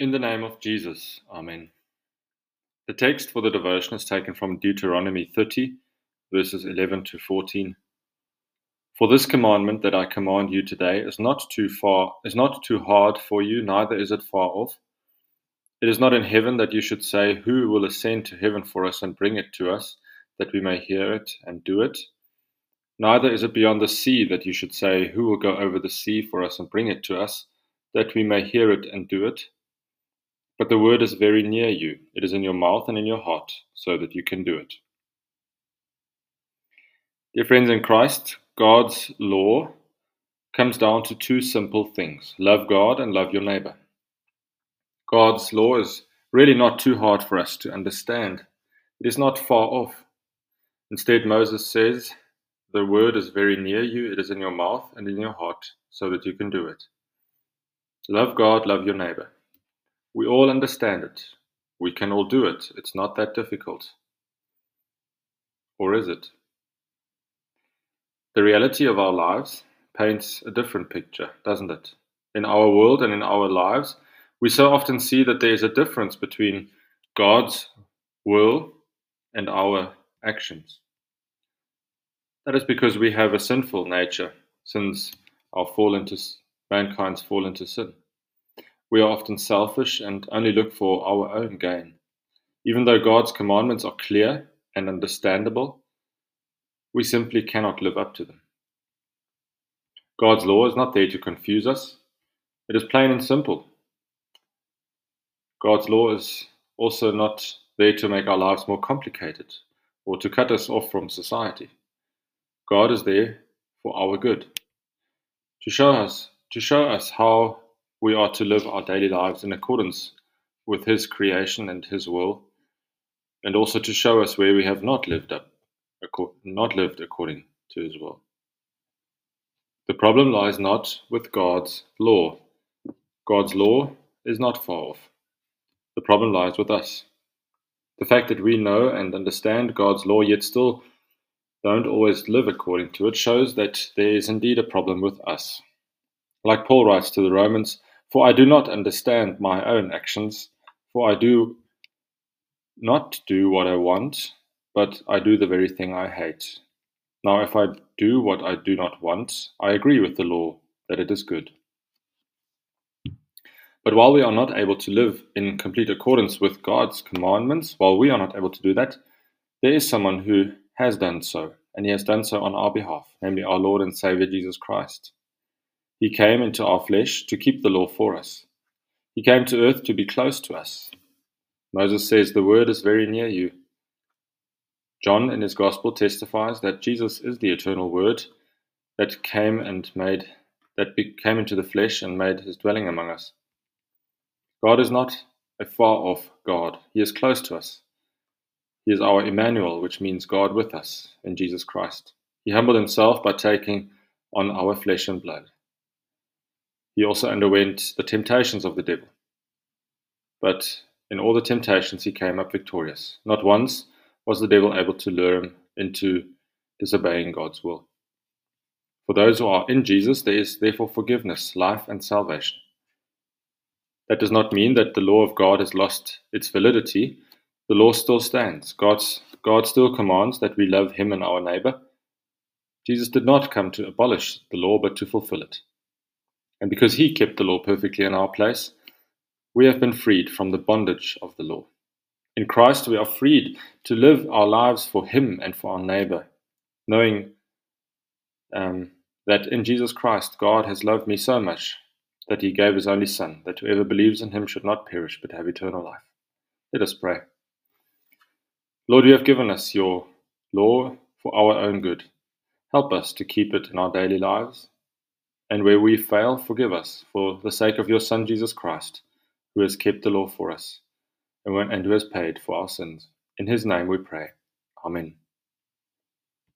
In the name of Jesus, Amen. The text for the devotion is taken from Deuteronomy 30, verses 11 to 14. For this commandment that I command you today is not too far, is not too hard for you, neither is it far off. It is not in heaven that you should say, Who will ascend to heaven for us and bring it to us, that we may hear it and do it? Neither is it beyond the sea that you should say, Who will go over the sea for us and bring it to us, that we may hear it and do it? But the word is very near you, it is in your mouth and in your heart, so that you can do it. Dear friends in Christ, God's law comes down to two simple things love God and love your neighbor. God's law is really not too hard for us to understand, it is not far off. Instead, Moses says, The word is very near you, it is in your mouth and in your heart, so that you can do it. Love God, love your neighbor. We all understand it. We can all do it. It's not that difficult. Or is it? The reality of our lives paints a different picture, doesn't it? In our world and in our lives, we so often see that there is a difference between God's will and our actions. That is because we have a sinful nature since our fall into mankind's fall into sin. We are often selfish and only look for our own gain. Even though God's commandments are clear and understandable, we simply cannot live up to them. God's law is not there to confuse us, it is plain and simple. God's law is also not there to make our lives more complicated or to cut us off from society. God is there for our good, to show us to show us how we are to live our daily lives in accordance with His creation and His will, and also to show us where we have not lived up, not lived according to His will. The problem lies not with God's law. God's law is not far off. The problem lies with us. The fact that we know and understand God's law yet still don't always live according to it shows that there is indeed a problem with us. Like Paul writes to the Romans, for I do not understand my own actions, for I do not do what I want, but I do the very thing I hate. Now, if I do what I do not want, I agree with the law that it is good. But while we are not able to live in complete accordance with God's commandments, while we are not able to do that, there is someone who has done so, and he has done so on our behalf, namely our Lord and Savior Jesus Christ. He came into our flesh to keep the law for us. He came to earth to be close to us. Moses says, The word is very near you. John in his gospel testifies that Jesus is the eternal word that came and made that came into the flesh and made his dwelling among us. God is not a far off God. He is close to us. He is our Emmanuel, which means God with us in Jesus Christ. He humbled himself by taking on our flesh and blood. He also underwent the temptations of the devil. But in all the temptations, he came up victorious. Not once was the devil able to lure him into disobeying God's will. For those who are in Jesus, there is therefore forgiveness, life, and salvation. That does not mean that the law of God has lost its validity. The law still stands. God's, God still commands that we love Him and our neighbor. Jesus did not come to abolish the law, but to fulfill it. And because he kept the law perfectly in our place, we have been freed from the bondage of the law. In Christ, we are freed to live our lives for him and for our neighbor, knowing um, that in Jesus Christ, God has loved me so much that he gave his only Son, that whoever believes in him should not perish but have eternal life. Let us pray. Lord, you have given us your law for our own good. Help us to keep it in our daily lives and where we fail, forgive us for the sake of your Son Jesus Christ, who has kept the law for us and who has paid for our sins. In his name we pray. Amen.